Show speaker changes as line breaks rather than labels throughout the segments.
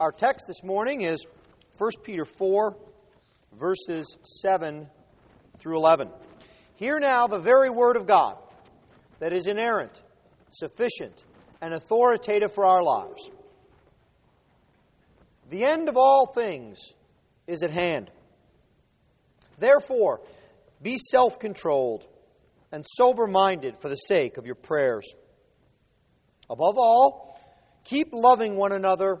Our text this morning is 1 Peter 4, verses 7 through 11. Hear now the very word of God that is inerrant, sufficient, and authoritative for our lives. The end of all things is at hand. Therefore, be self controlled and sober minded for the sake of your prayers. Above all, keep loving one another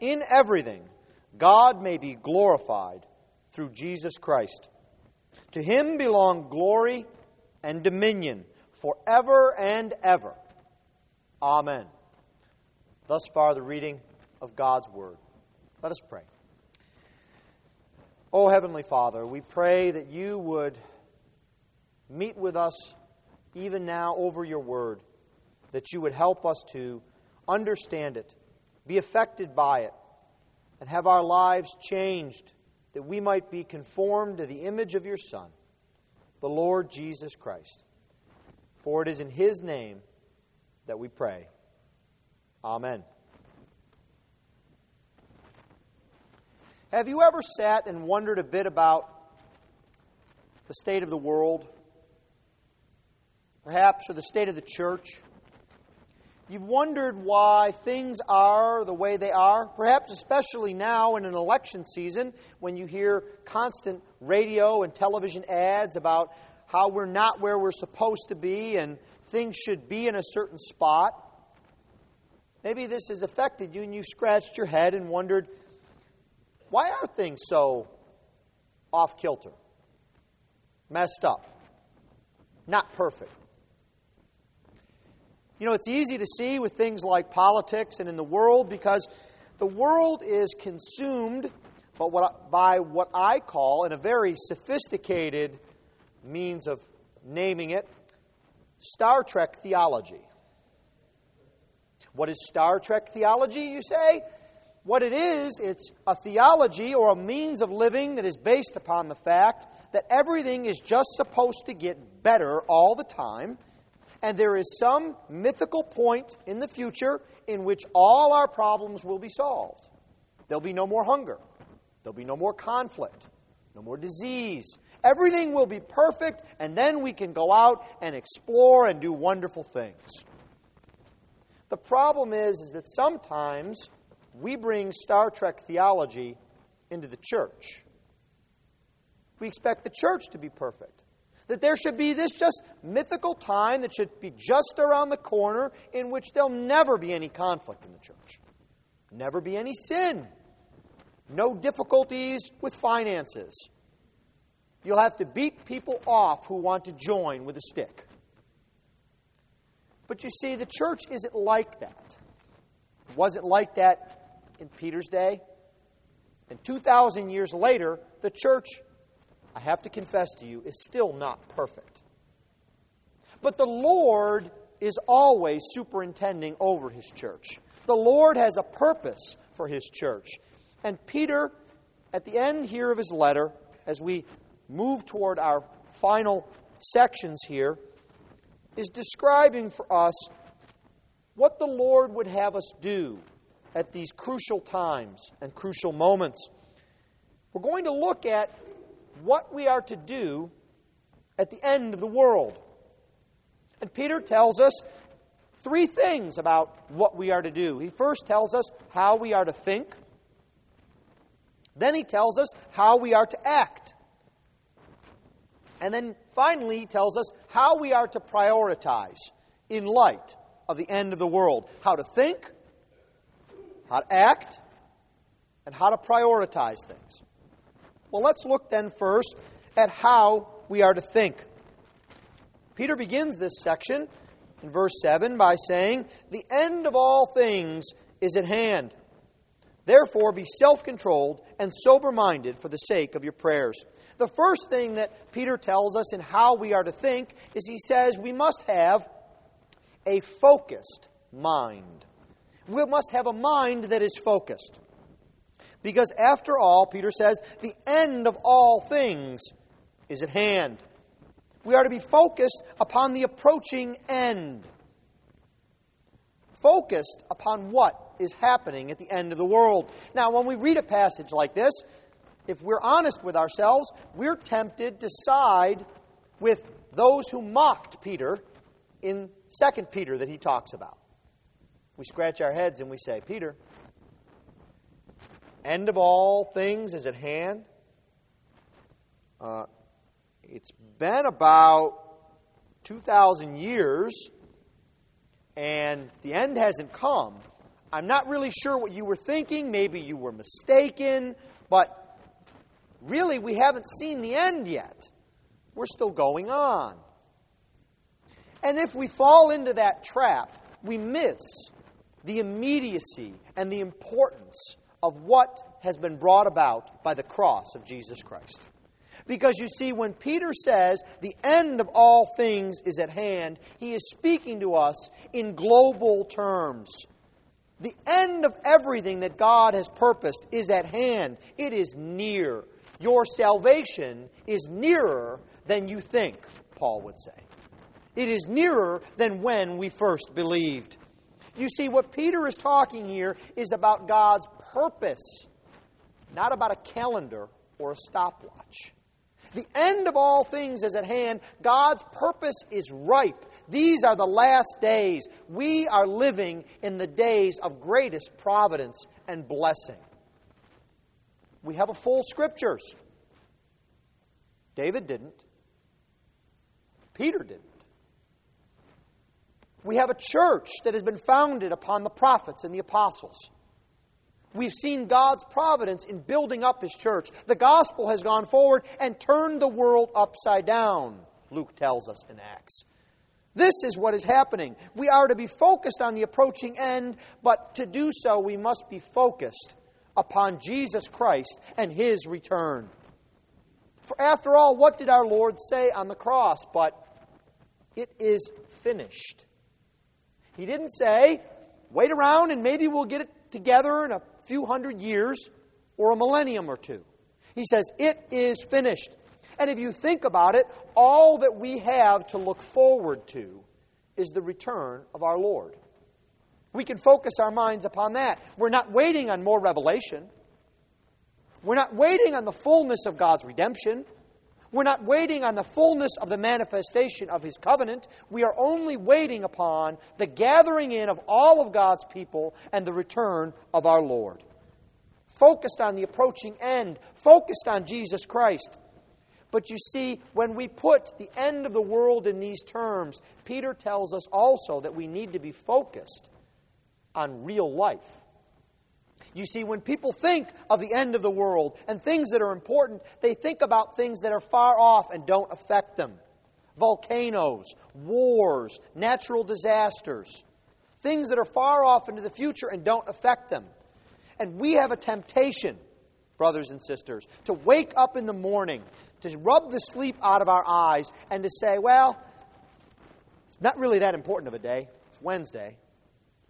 in everything God may be glorified through Jesus Christ. To him belong glory and dominion forever and ever. Amen. Thus far, the reading of God's Word. Let us pray. Oh, Heavenly Father, we pray that you would meet with us even now over your Word, that you would help us to understand it, be affected by it, and have our lives changed that we might be conformed to the image of your Son, the Lord Jesus Christ. For it is in his name that we pray. Amen. Have you ever sat and wondered a bit about the state of the world? Perhaps, or the state of the church? You've wondered why things are the way they are, perhaps especially now in an election season when you hear constant radio and television ads about how we're not where we're supposed to be and things should be in a certain spot. Maybe this has affected you and you've scratched your head and wondered why are things so off kilter, messed up, not perfect? You know, it's easy to see with things like politics and in the world because the world is consumed but what, by what I call, in a very sophisticated means of naming it, Star Trek theology. What is Star Trek theology, you say? What it is, it's a theology or a means of living that is based upon the fact that everything is just supposed to get better all the time and there is some mythical point in the future in which all our problems will be solved. There'll be no more hunger, there'll be no more conflict, no more disease. Everything will be perfect, and then we can go out and explore and do wonderful things. The problem is, is that sometimes we bring Star Trek theology into the church. We expect the church to be perfect that there should be this just mythical time that should be just around the corner in which there'll never be any conflict in the church, never be any sin, no difficulties with finances. You'll have to beat people off who want to join with a stick. But you see, the church isn't like that. Was it like that in Peter's day? And 2,000 years later, the church I have to confess to you, is still not perfect. But the Lord is always superintending over his church. The Lord has a purpose for his church. And Peter, at the end here of his letter, as we move toward our final sections here, is describing for us what the Lord would have us do at these crucial times and crucial moments. We're going to look at what we are to do at the end of the world. And Peter tells us three things about what we are to do. He first tells us how we are to think, then he tells us how we are to act. And then finally, he tells us how we are to prioritize in light of the end of the world. How to think, how to act, and how to prioritize things. Well, let's look then first at how we are to think. Peter begins this section in verse 7 by saying, The end of all things is at hand. Therefore, be self controlled and sober minded for the sake of your prayers. The first thing that Peter tells us in how we are to think is he says we must have a focused mind. We must have a mind that is focused. Because after all, Peter says, the end of all things is at hand. We are to be focused upon the approaching end. Focused upon what is happening at the end of the world. Now, when we read a passage like this, if we're honest with ourselves, we're tempted to side with those who mocked Peter in 2 Peter that he talks about. We scratch our heads and we say, Peter, end of all things is at hand. Uh, it's been about 2,000 years, and the end hasn't come. I'm not really sure what you were thinking. Maybe you were mistaken, but really, we haven't seen the end yet. We're still going on. And if we fall into that trap, we miss the immediacy and the importance of what has been brought about by the cross of Jesus Christ. Because you see, when Peter says the end of all things is at hand, he is speaking to us in global terms. The end of everything that God has purposed is at hand, it is near. Your salvation is nearer than you think, Paul would say. It is nearer than when we first believed. You see, what Peter is talking here is about God's purpose, not about a calendar or a stopwatch. The end of all things is at hand. God's purpose is ripe. These are the last days. We are living in the days of greatest providence and blessing. We have a full scriptures. David didn't. Peter didn't. We have a church that has been founded upon the prophets and the apostles. We've seen God's providence in building up His church. The gospel has gone forward and turned the world upside down, Luke tells us in Acts. This is what is happening. We are to be focused on the approaching end, but to do so, we must be focused upon Jesus Christ and His return. For after all, what did our Lord say on the cross? But it is finished. He didn't say, wait around and maybe we'll get it together in a few hundred years or a millennium or two. He says, It is finished. And if you think about it, all that we have to look forward to is the return of our Lord. We can focus our minds upon that. We're not waiting on more revelation. We're not waiting on the fullness of God's redemption. We're not waiting on the fullness of the manifestation of His covenant. We are only waiting upon the gathering in of all of God's people and the return of our Lord. Focused on the approaching end, focused on Jesus Christ. But you see, when we put the end of the world in these terms, Peter tells us also that we need to be focused on real life. You see, when people think of the end of the world and things that are important, they think about things that are far off and don't affect them volcanoes, wars, natural disasters, things that are far off into the future and don't affect them. And we have a temptation, brothers and sisters, to wake up in the morning, to rub the sleep out of our eyes, and to say, well, it's not really that important of a day. It's Wednesday.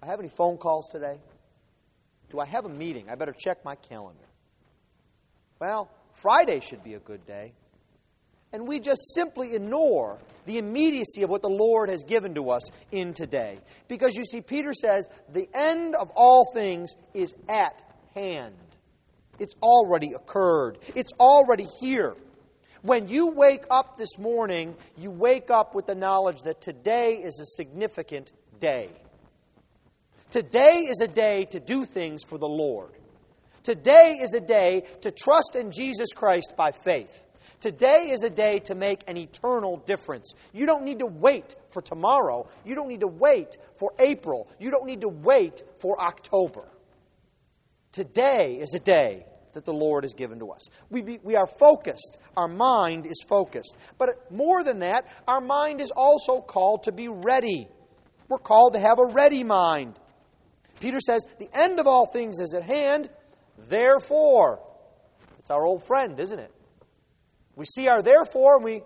I have any phone calls today? Do I have a meeting? I better check my calendar. Well, Friday should be a good day. And we just simply ignore the immediacy of what the Lord has given to us in today. Because you see, Peter says, the end of all things is at hand. It's already occurred, it's already here. When you wake up this morning, you wake up with the knowledge that today is a significant day. Today is a day to do things for the Lord. Today is a day to trust in Jesus Christ by faith. Today is a day to make an eternal difference. You don't need to wait for tomorrow. You don't need to wait for April. You don't need to wait for October. Today is a day that the Lord has given to us. We, be, we are focused. Our mind is focused. But more than that, our mind is also called to be ready. We're called to have a ready mind. Peter says, The end of all things is at hand. Therefore. It's our old friend, isn't it? We see our therefore and we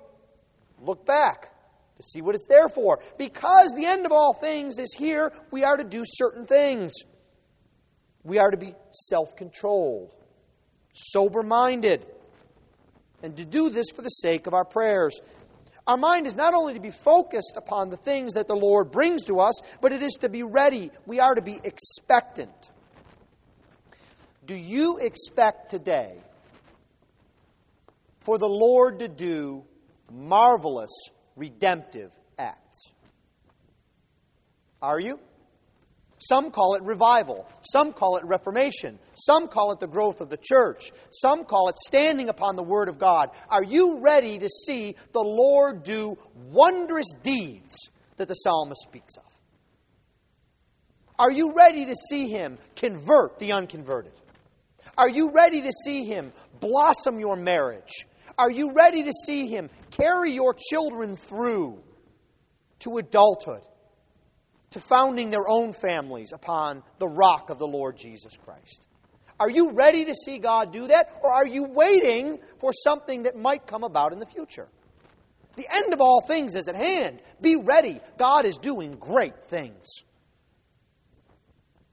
look back to see what it's there for. Because the end of all things is here, we are to do certain things. We are to be self controlled, sober minded, and to do this for the sake of our prayers. Our mind is not only to be focused upon the things that the Lord brings to us, but it is to be ready. We are to be expectant. Do you expect today for the Lord to do marvelous redemptive acts. Are you? Some call it revival. Some call it reformation. Some call it the growth of the church. Some call it standing upon the Word of God. Are you ready to see the Lord do wondrous deeds that the psalmist speaks of? Are you ready to see Him convert the unconverted? Are you ready to see Him blossom your marriage? Are you ready to see Him carry your children through to adulthood, to founding their own families upon the rock of the Lord Jesus Christ? Are you ready to see God do that, or are you waiting for something that might come about in the future? The end of all things is at hand. Be ready. God is doing great things.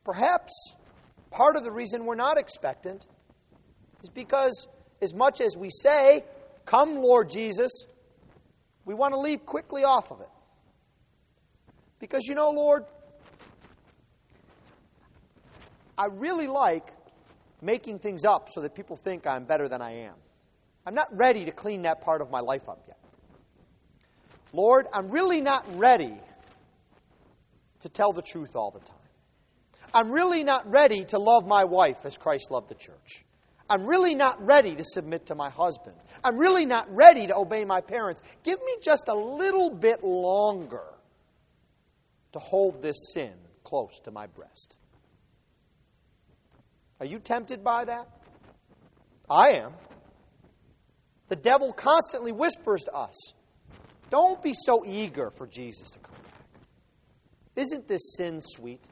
Perhaps part of the reason we're not expectant is because as much as we say, Come, Lord Jesus, we want to leave quickly off of it. Because you know, Lord, I really like making things up so that people think I'm better than I am. I'm not ready to clean that part of my life up yet. Lord, I'm really not ready to tell the truth all the time. I'm really not ready to love my wife as Christ loved the church. I'm really not ready to submit to my husband. I'm really not ready to obey my parents. Give me just a little bit longer to hold this sin close to my breast. Are you tempted by that? I am. The devil constantly whispers to us don't be so eager for Jesus to come back. Isn't this sin sweet?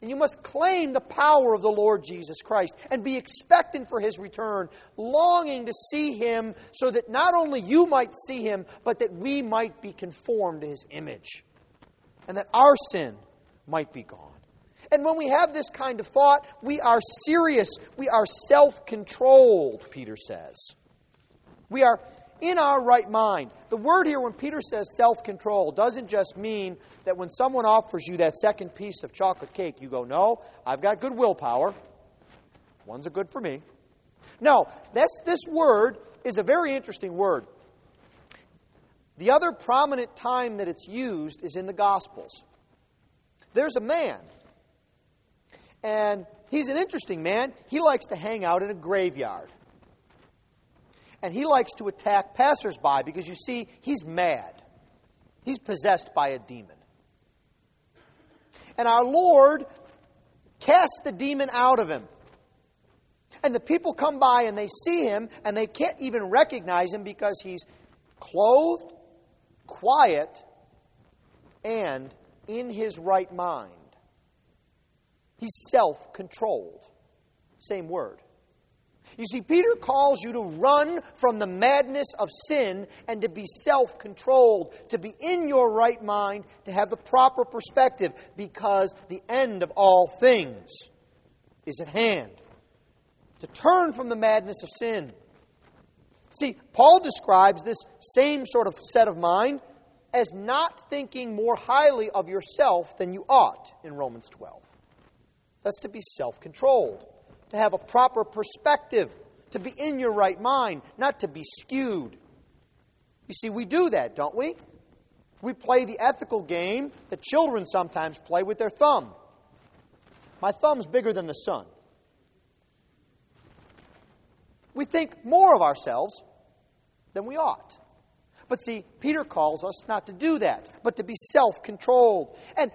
And you must claim the power of the Lord Jesus Christ and be expectant for his return, longing to see him so that not only you might see him, but that we might be conformed to his image and that our sin might be gone. And when we have this kind of thought, we are serious. We are self controlled, Peter says. We are in our right mind. The word here, when Peter says self control, doesn't just mean that when someone offers you that second piece of chocolate cake, you go, No, I've got good willpower. One's a good for me. No, this, this word is a very interesting word. The other prominent time that it's used is in the Gospels. There's a man, and he's an interesting man. He likes to hang out in a graveyard and he likes to attack passersby because you see, he's mad. He's possessed by a demon. And our Lord casts the demon out of him. And the people come by and they see him and they can't even recognize him because he's clothed, quiet, and in his right mind. He's self controlled. Same word. You see, Peter calls you to run from the madness of sin and to be self controlled, to be in your right mind, to have the proper perspective, because the end of all things is at hand. To turn from the madness of sin. See, Paul describes this same sort of set of mind as not thinking more highly of yourself than you ought in Romans 12. That's to be self controlled to have a proper perspective, to be in your right mind, not to be skewed. You see, we do that, don't we? We play the ethical game that children sometimes play with their thumb. My thumb's bigger than the sun. We think more of ourselves than we ought. But see, Peter calls us not to do that, but to be self controlled. And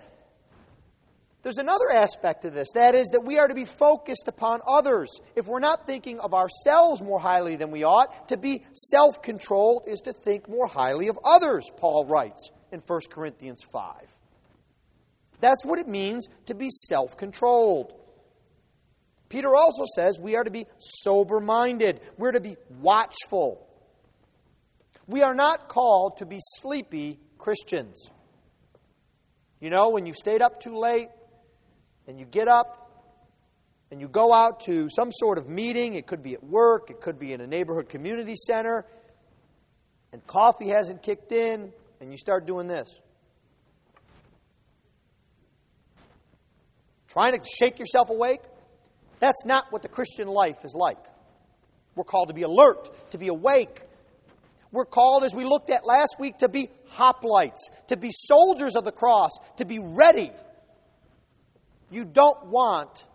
there's another aspect to this that is, that we are to be focused upon others. If we're not thinking of ourselves more highly than we ought, to be self controlled is to think more highly of others, Paul writes in 1 Corinthians 5. That's what it means to be self controlled. Peter also says we are to be sober minded, we're to be watchful. We are not called to be sleepy Christians. You know, when you've stayed up too late and you get up and you go out to some sort of meeting, it could be at work, it could be in a neighborhood community center, and coffee hasn't kicked in, and you start doing this. Trying to shake yourself awake? That's not what the Christian life is like. We're called to be alert, to be awake. We're called, as we looked at last week, to be hoplites, to be soldiers of the cross, to be ready. You don't want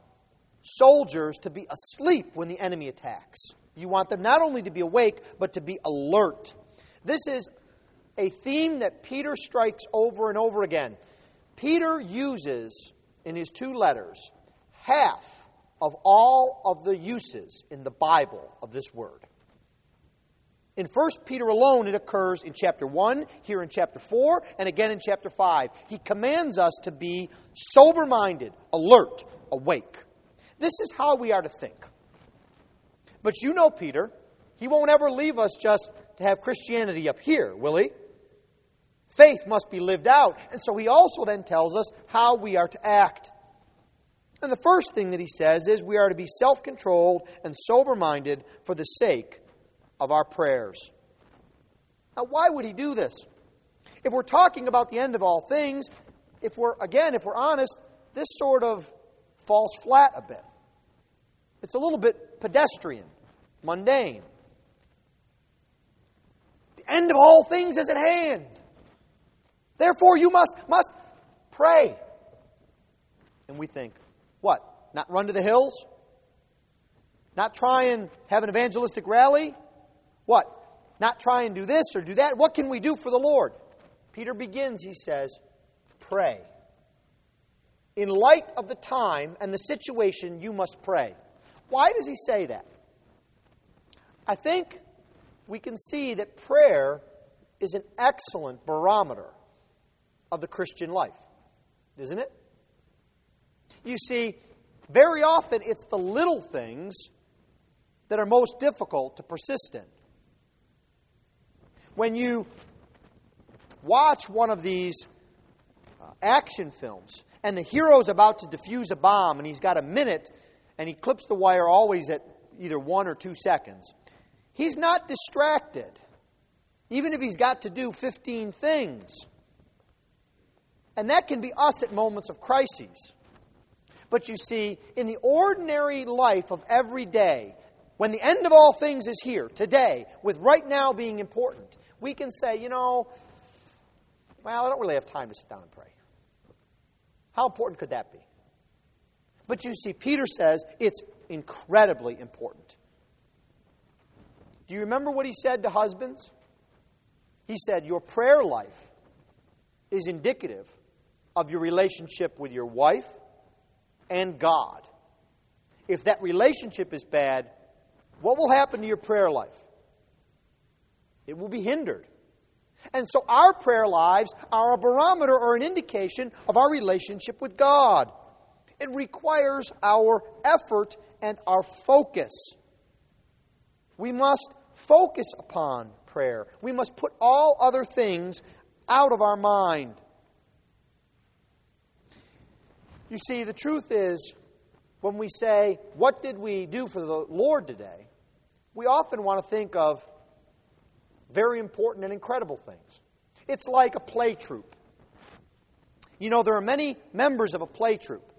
soldiers to be asleep when the enemy attacks. You want them not only to be awake, but to be alert. This is a theme that Peter strikes over and over again. Peter uses in his two letters half of all of the uses in the Bible of this word. In 1 Peter alone, it occurs in chapter 1, here in chapter 4, and again in chapter 5. He commands us to be sober minded, alert, awake. This is how we are to think. But you know, Peter, he won't ever leave us just to have Christianity up here, will he? Faith must be lived out. And so he also then tells us how we are to act. And the first thing that he says is we are to be self controlled and sober minded for the sake of our prayers. Now, why would he do this? If we're talking about the end of all things, if we're, again, if we're honest, this sort of falls flat a bit. It's a little bit pedestrian, mundane. The end of all things is at hand. Therefore, you must, must pray. And we think, what? Not run to the hills? Not try and have an evangelistic rally? What? Not try and do this or do that? What can we do for the Lord? Peter begins, he says, pray. In light of the time and the situation, you must pray. Why does he say that? I think we can see that prayer is an excellent barometer of the Christian life, isn't it? You see, very often it's the little things that are most difficult to persist in. When you watch one of these uh, action films and the hero's about to defuse a bomb and he's got a minute and he clips the wire always at either one or two seconds, he's not distracted, even if he's got to do 15 things. And that can be us at moments of crises. But you see, in the ordinary life of every day, when the end of all things is here, today, with right now being important, we can say, you know, well, I don't really have time to sit down and pray. How important could that be? But you see, Peter says it's incredibly important. Do you remember what he said to husbands? He said, Your prayer life is indicative of your relationship with your wife and God. If that relationship is bad, what will happen to your prayer life? It will be hindered. And so our prayer lives are a barometer or an indication of our relationship with God. It requires our effort and our focus. We must focus upon prayer. We must put all other things out of our mind. You see, the truth is, when we say, What did we do for the Lord today? we often want to think of very important and incredible things. It's like a play troupe. You know, there are many members of a play troupe.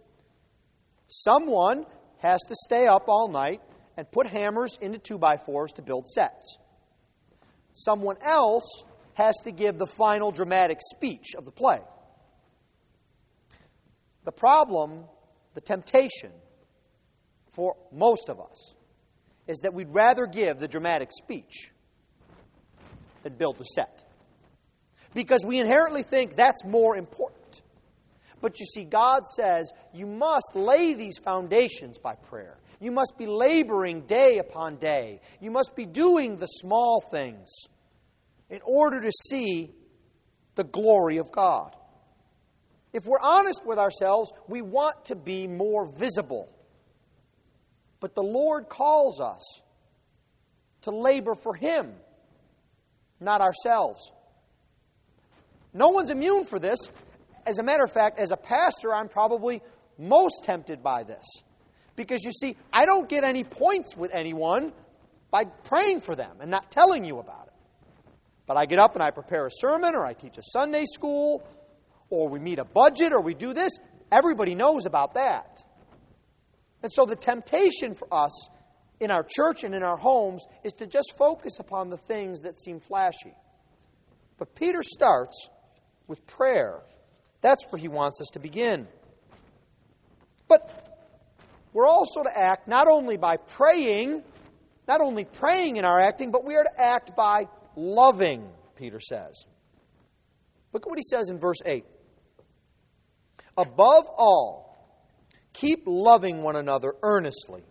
Someone has to stay up all night and put hammers into 2 by 4s to build sets. Someone else has to give the final dramatic speech of the play. The problem, the temptation for most of us, is that we'd rather give the dramatic speech than build the set. Because we inherently think that's more important. But you see, God says you must lay these foundations by prayer. You must be laboring day upon day. You must be doing the small things in order to see the glory of God. If we're honest with ourselves, we want to be more visible. But the Lord calls us to labor for Him, not ourselves. No one's immune for this. As a matter of fact, as a pastor, I'm probably most tempted by this. Because you see, I don't get any points with anyone by praying for them and not telling you about it. But I get up and I prepare a sermon, or I teach a Sunday school, or we meet a budget, or we do this. Everybody knows about that. And so the temptation for us in our church and in our homes is to just focus upon the things that seem flashy. But Peter starts with prayer. That's where he wants us to begin. But we're also to act not only by praying, not only praying in our acting, but we are to act by loving, Peter says. Look at what he says in verse 8. Above all, Keep loving one another earnestly,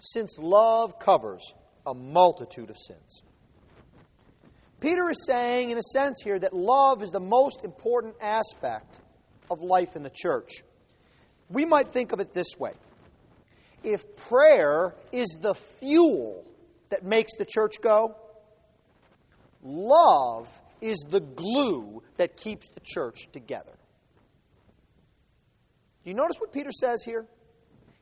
since love covers a multitude of sins. Peter is saying, in a sense, here that love is the most important aspect of life in the church. We might think of it this way if prayer is the fuel that makes the church go, love is the glue that keeps the church together. Do you notice what Peter says here?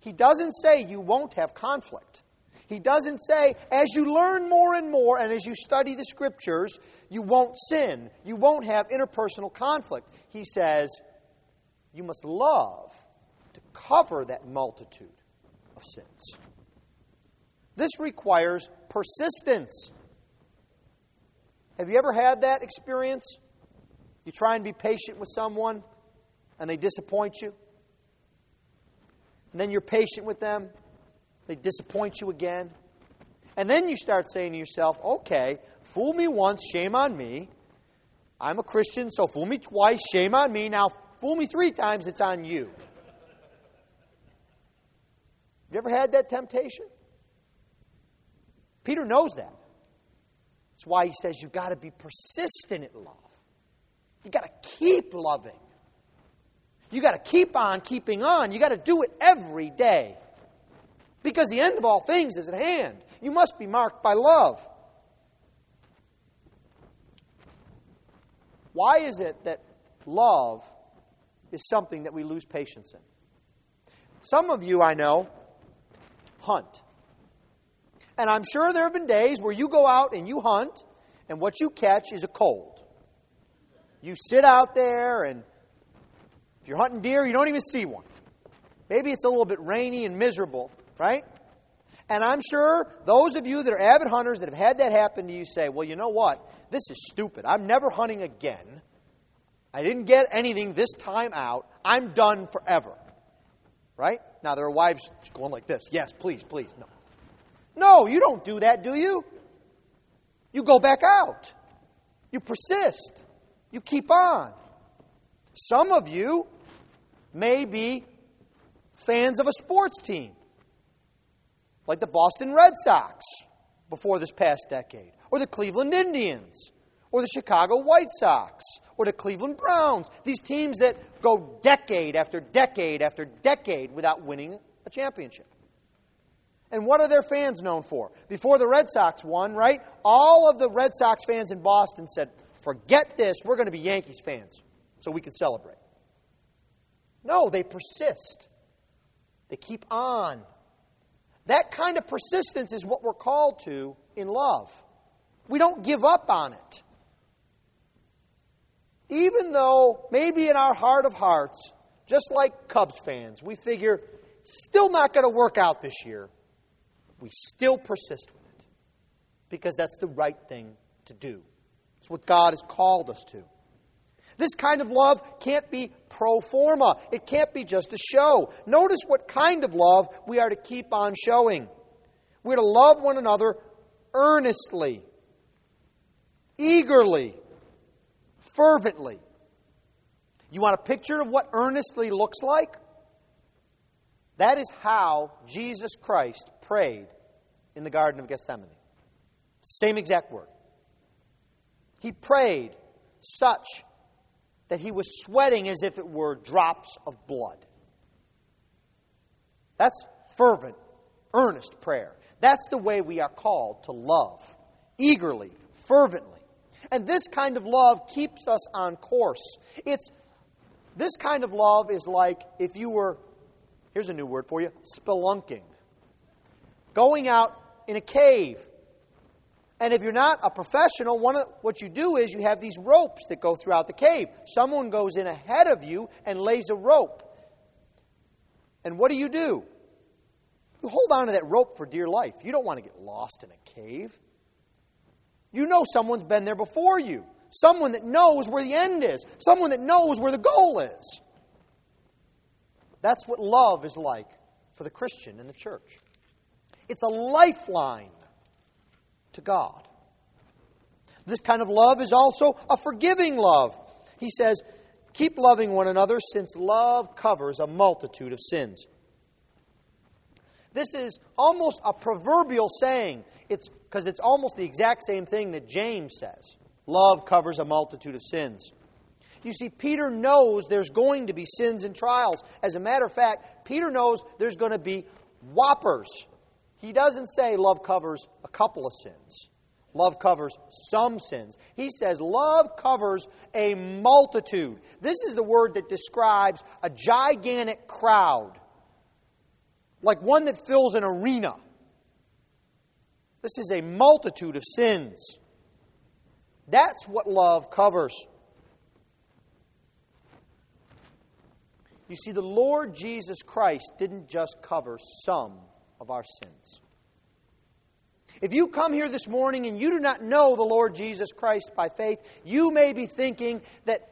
He doesn't say you won't have conflict. He doesn't say, as you learn more and more and as you study the scriptures, you won't sin. You won't have interpersonal conflict. He says, you must love to cover that multitude of sins. This requires persistence. Have you ever had that experience? You try and be patient with someone and they disappoint you? And then you're patient with them, they disappoint you again. And then you start saying to yourself, okay, fool me once, shame on me. I'm a Christian, so fool me twice, shame on me. Now, fool me three times, it's on you. You ever had that temptation? Peter knows that. That's why he says you've got to be persistent in love. You've got to keep loving. You got to keep on keeping on. You got to do it every day. Because the end of all things is at hand. You must be marked by love. Why is it that love is something that we lose patience in? Some of you I know hunt. And I'm sure there have been days where you go out and you hunt, and what you catch is a cold. You sit out there and if you're hunting deer, you don't even see one. Maybe it's a little bit rainy and miserable, right? And I'm sure those of you that are avid hunters that have had that happen to you say, well, you know what? This is stupid. I'm never hunting again. I didn't get anything this time out. I'm done forever. Right? Now, there are wives going like this Yes, please, please. No. No, you don't do that, do you? You go back out. You persist. You keep on. Some of you may be fans of a sports team, like the Boston Red Sox before this past decade, or the Cleveland Indians, or the Chicago White Sox, or the Cleveland Browns. These teams that go decade after decade after decade without winning a championship. And what are their fans known for? Before the Red Sox won, right? All of the Red Sox fans in Boston said, forget this, we're going to be Yankees fans so we can celebrate. No, they persist. They keep on. That kind of persistence is what we're called to in love. We don't give up on it. Even though maybe in our heart of hearts, just like Cubs fans, we figure it's still not going to work out this year, we still persist with it because that's the right thing to do. It's what God has called us to. This kind of love can't be pro forma. It can't be just a show. Notice what kind of love we are to keep on showing. We're to love one another earnestly, eagerly, fervently. You want a picture of what earnestly looks like? That is how Jesus Christ prayed in the Garden of Gethsemane. Same exact word. He prayed such that he was sweating as if it were drops of blood. That's fervent earnest prayer. That's the way we are called to love, eagerly, fervently. And this kind of love keeps us on course. It's this kind of love is like if you were here's a new word for you, spelunking. Going out in a cave. And if you're not a professional, one of, what you do is you have these ropes that go throughout the cave. Someone goes in ahead of you and lays a rope. And what do you do? You hold on to that rope for dear life. You don't want to get lost in a cave. You know someone's been there before you. Someone that knows where the end is. Someone that knows where the goal is. That's what love is like for the Christian in the church. It's a lifeline to God. This kind of love is also a forgiving love. He says, Keep loving one another since love covers a multitude of sins. This is almost a proverbial saying. It's because it's almost the exact same thing that James says. Love covers a multitude of sins. You see, Peter knows there's going to be sins and trials. As a matter of fact, Peter knows there's going to be whoppers. He doesn't say love covers a couple of sins. Love covers some sins. He says love covers a multitude. This is the word that describes a gigantic crowd, like one that fills an arena. This is a multitude of sins. That's what love covers. You see, the Lord Jesus Christ didn't just cover some of our sins. If you come here this morning and you do not know the Lord Jesus Christ by faith, you may be thinking that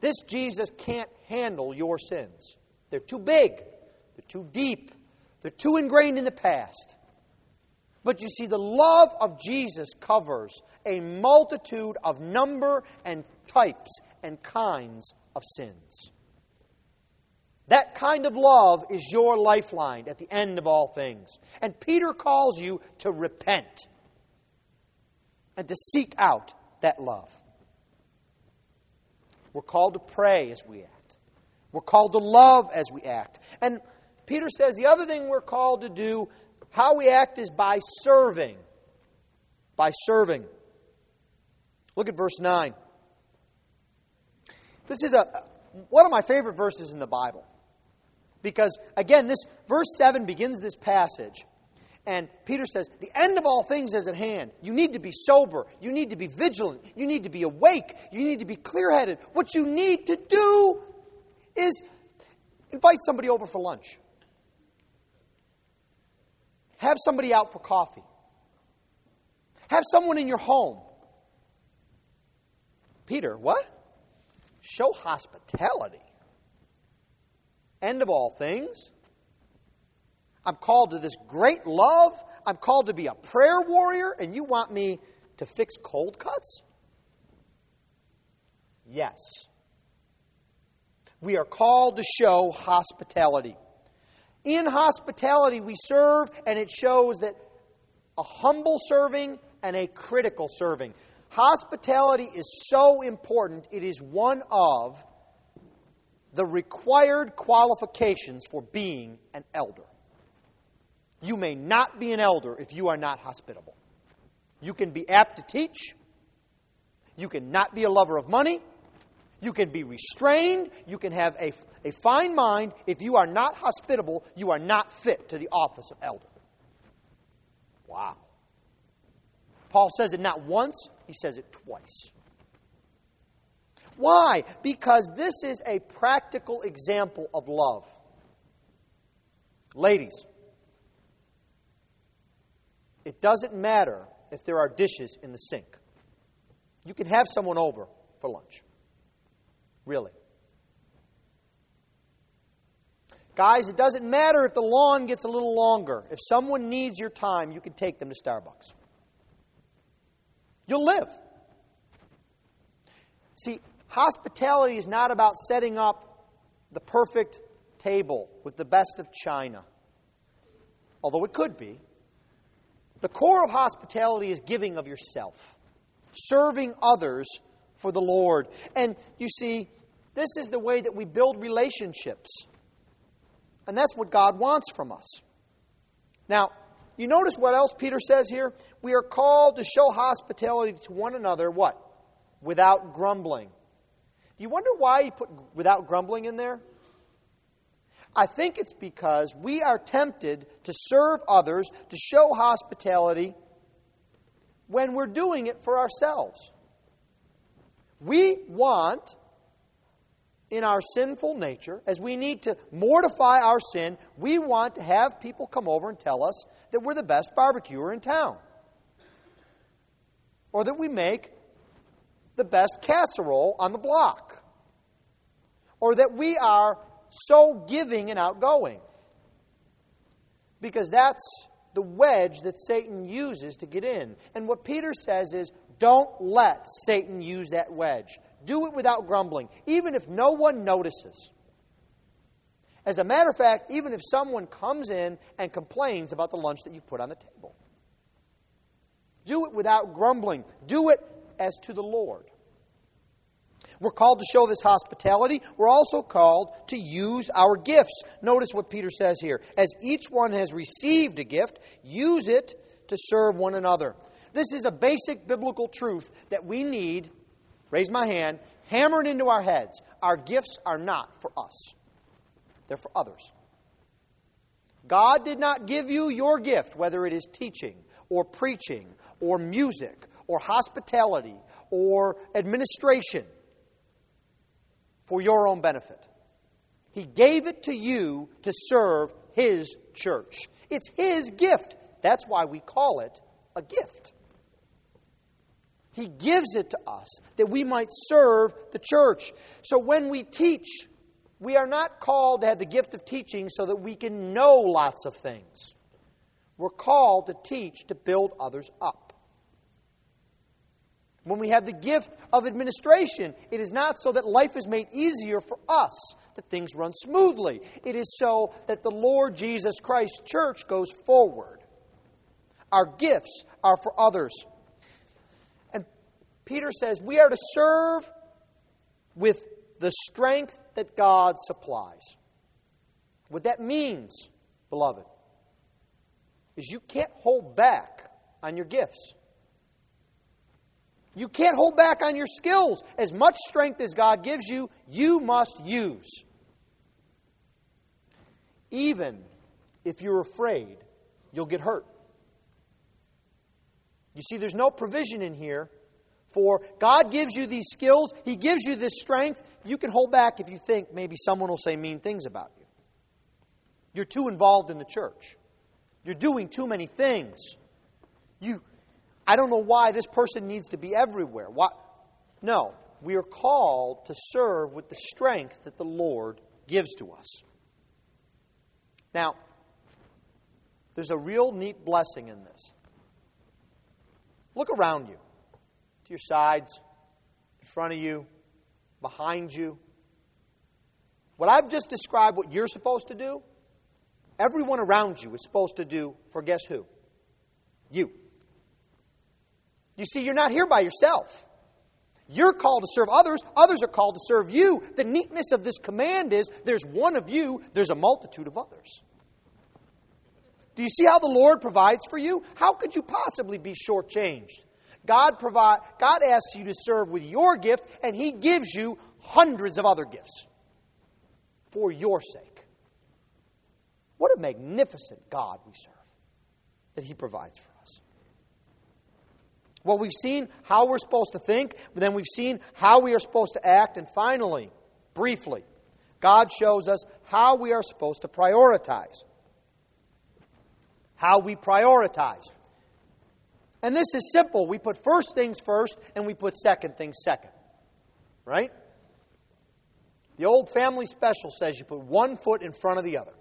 this Jesus can't handle your sins. They're too big, they're too deep, they're too ingrained in the past. But you see, the love of Jesus covers a multitude of number and types and kinds of sins. That kind of love is your lifeline at the end of all things. And Peter calls you to repent and to seek out that love. We're called to pray as we act, we're called to love as we act. And Peter says the other thing we're called to do, how we act, is by serving. By serving. Look at verse 9. This is a, one of my favorite verses in the Bible. Because, again, this verse 7 begins this passage. And Peter says, The end of all things is at hand. You need to be sober. You need to be vigilant. You need to be awake. You need to be clear headed. What you need to do is invite somebody over for lunch, have somebody out for coffee, have someone in your home. Peter, what? Show hospitality end of all things. I'm called to this great love. I'm called to be a prayer warrior, and you want me to fix cold cuts? Yes. We are called to show hospitality. In hospitality, we serve, and it shows that a humble serving and a critical serving. Hospitality is so important, it is one of the required qualifications for being an elder. You may not be an elder if you are not hospitable. You can be apt to teach. You can not be a lover of money. You can be restrained. You can have a, a fine mind. If you are not hospitable, you are not fit to the office of elder. Wow. Paul says it not once, he says it twice. Why? Because this is a practical example of love. Ladies, it doesn't matter if there are dishes in the sink. You can have someone over for lunch. Really. Guys, it doesn't matter if the lawn gets a little longer. If someone needs your time, you can take them to Starbucks. You'll live. See, Hospitality is not about setting up the perfect table with the best of china, although it could be. The core of hospitality is giving of yourself, serving others for the Lord. And you see, this is the way that we build relationships. And that's what God wants from us. Now, you notice what else Peter says here? We are called to show hospitality to one another, what? Without grumbling. You wonder why he put without grumbling in there? I think it's because we are tempted to serve others, to show hospitality, when we're doing it for ourselves. We want, in our sinful nature, as we need to mortify our sin, we want to have people come over and tell us that we're the best barbecuer in town. Or that we make the best casserole on the block. Or that we are so giving and outgoing. Because that's the wedge that Satan uses to get in. And what Peter says is don't let Satan use that wedge. Do it without grumbling, even if no one notices. As a matter of fact, even if someone comes in and complains about the lunch that you've put on the table. Do it without grumbling. Do it as to the Lord. We're called to show this hospitality. We're also called to use our gifts. Notice what Peter says here. As each one has received a gift, use it to serve one another. This is a basic biblical truth that we need, raise my hand, hammered into our heads. Our gifts are not for us, they're for others. God did not give you your gift, whether it is teaching or preaching or music or hospitality or administration for your own benefit. He gave it to you to serve His church. It's His gift. That's why we call it a gift. He gives it to us that we might serve the church. So when we teach, we are not called to have the gift of teaching so that we can know lots of things. We're called to teach to build others up. When we have the gift of administration, it is not so that life is made easier for us, that things run smoothly. It is so that the Lord Jesus Christ church goes forward. Our gifts are for others. And Peter says we are to serve with the strength that God supplies. What that means, beloved, is you can't hold back on your gifts. You can't hold back on your skills. As much strength as God gives you, you must use. Even if you're afraid, you'll get hurt. You see, there's no provision in here for God gives you these skills, He gives you this strength. You can hold back if you think maybe someone will say mean things about you. You're too involved in the church. You're doing too many things. You, I don't know why this person needs to be everywhere. Why? No, we are called to serve with the strength that the Lord gives to us. Now, there's a real neat blessing in this. Look around you, to your sides, in front of you, behind you. What I've just described, what you're supposed to do, everyone around you is supposed to do for guess who? You. You see, you're not here by yourself. You're called to serve others, others are called to serve you. The neatness of this command is there's one of you, there's a multitude of others. Do you see how the Lord provides for you? How could you possibly be shortchanged? God provide, God asks you to serve with your gift, and He gives you hundreds of other gifts for your sake. What a magnificent God we serve that He provides for. Well, we've seen how we're supposed to think, then we've seen how we are supposed to act, and finally, briefly, God shows us how we are supposed to prioritize. How we prioritize. And this is simple. We put first things first, and we put second things second. Right? The old family special says you put one foot in front of the other.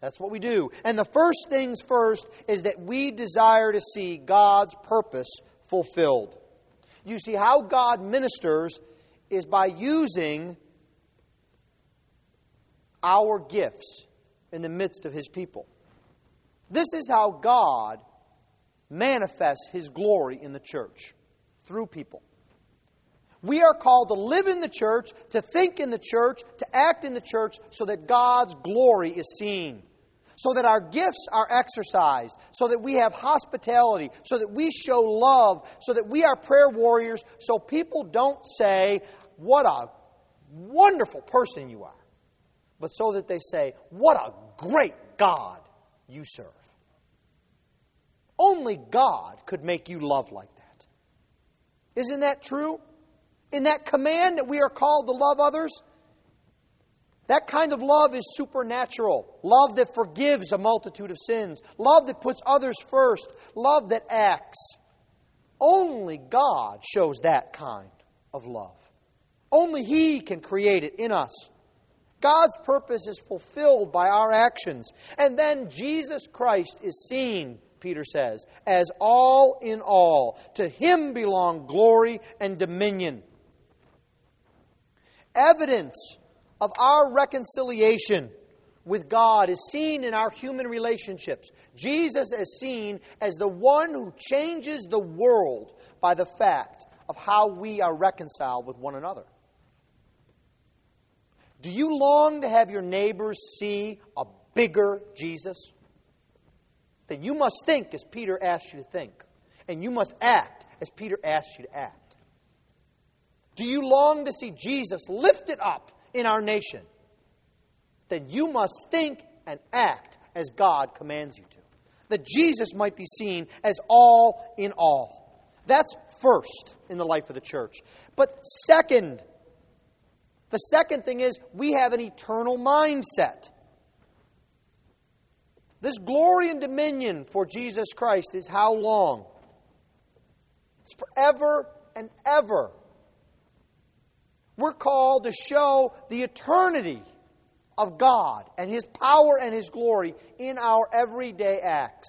That's what we do. And the first things first is that we desire to see God's purpose fulfilled. You see, how God ministers is by using our gifts in the midst of His people. This is how God manifests His glory in the church through people. We are called to live in the church, to think in the church, to act in the church, so that God's glory is seen so that our gifts are exercised, so that we have hospitality, so that we show love, so that we are prayer warriors, so people don't say, What a wonderful person you are, but so that they say, What a great God you serve. Only God could make you love like that. Isn't that true? In that command that we are called to love others, that kind of love is supernatural. Love that forgives a multitude of sins. Love that puts others first. Love that acts. Only God shows that kind of love. Only He can create it in us. God's purpose is fulfilled by our actions. And then Jesus Christ is seen, Peter says, as all in all. To Him belong glory and dominion. Evidence of our reconciliation with God is seen in our human relationships. Jesus is seen as the one who changes the world by the fact of how we are reconciled with one another. Do you long to have your neighbors see a bigger Jesus? Then you must think as Peter asked you to think, and you must act as Peter asked you to act. Do you long to see Jesus lifted up in our nation, then you must think and act as God commands you to. That Jesus might be seen as all in all. That's first in the life of the church. But second, the second thing is we have an eternal mindset. This glory and dominion for Jesus Christ is how long? It's forever and ever. We're called to show the eternity of God and His power and His glory in our everyday acts,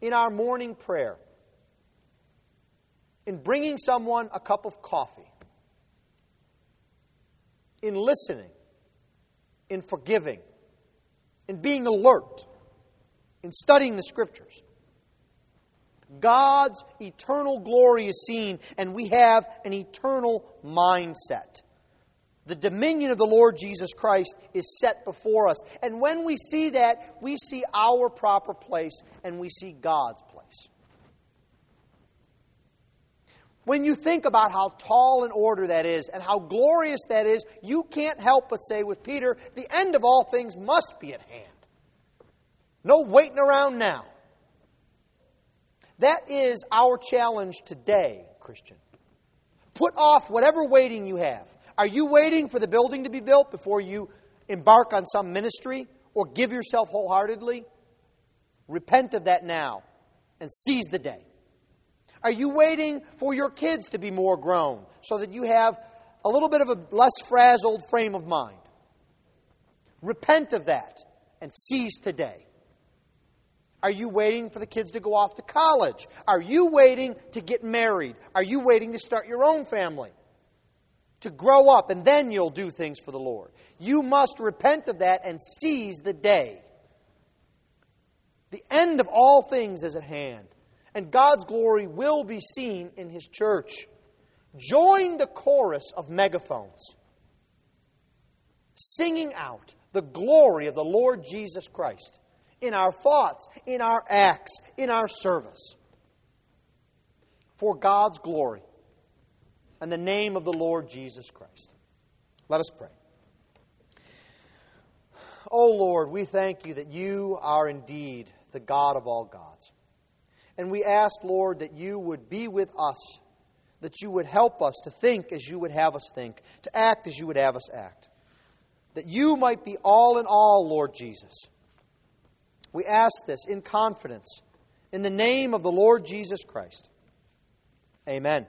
in our morning prayer, in bringing someone a cup of coffee, in listening, in forgiving, in being alert, in studying the Scriptures. God's eternal glory is seen, and we have an eternal mindset. The dominion of the Lord Jesus Christ is set before us. And when we see that, we see our proper place and we see God's place. When you think about how tall an order that is and how glorious that is, you can't help but say with Peter, the end of all things must be at hand. No waiting around now. That is our challenge today, Christian. Put off whatever waiting you have. Are you waiting for the building to be built before you embark on some ministry or give yourself wholeheartedly? Repent of that now and seize the day. Are you waiting for your kids to be more grown so that you have a little bit of a less frazzled frame of mind? Repent of that and seize today. Are you waiting for the kids to go off to college? Are you waiting to get married? Are you waiting to start your own family? To grow up, and then you'll do things for the Lord. You must repent of that and seize the day. The end of all things is at hand, and God's glory will be seen in His church. Join the chorus of megaphones, singing out the glory of the Lord Jesus Christ in our thoughts, in our acts, in our service. For God's glory and the name of the Lord Jesus Christ. Let us pray. Oh Lord, we thank you that you are indeed the God of all gods. And we ask, Lord, that you would be with us, that you would help us to think as you would have us think, to act as you would have us act. That you might be all in all, Lord Jesus we ask this in confidence in the name of the Lord Jesus Christ. Amen.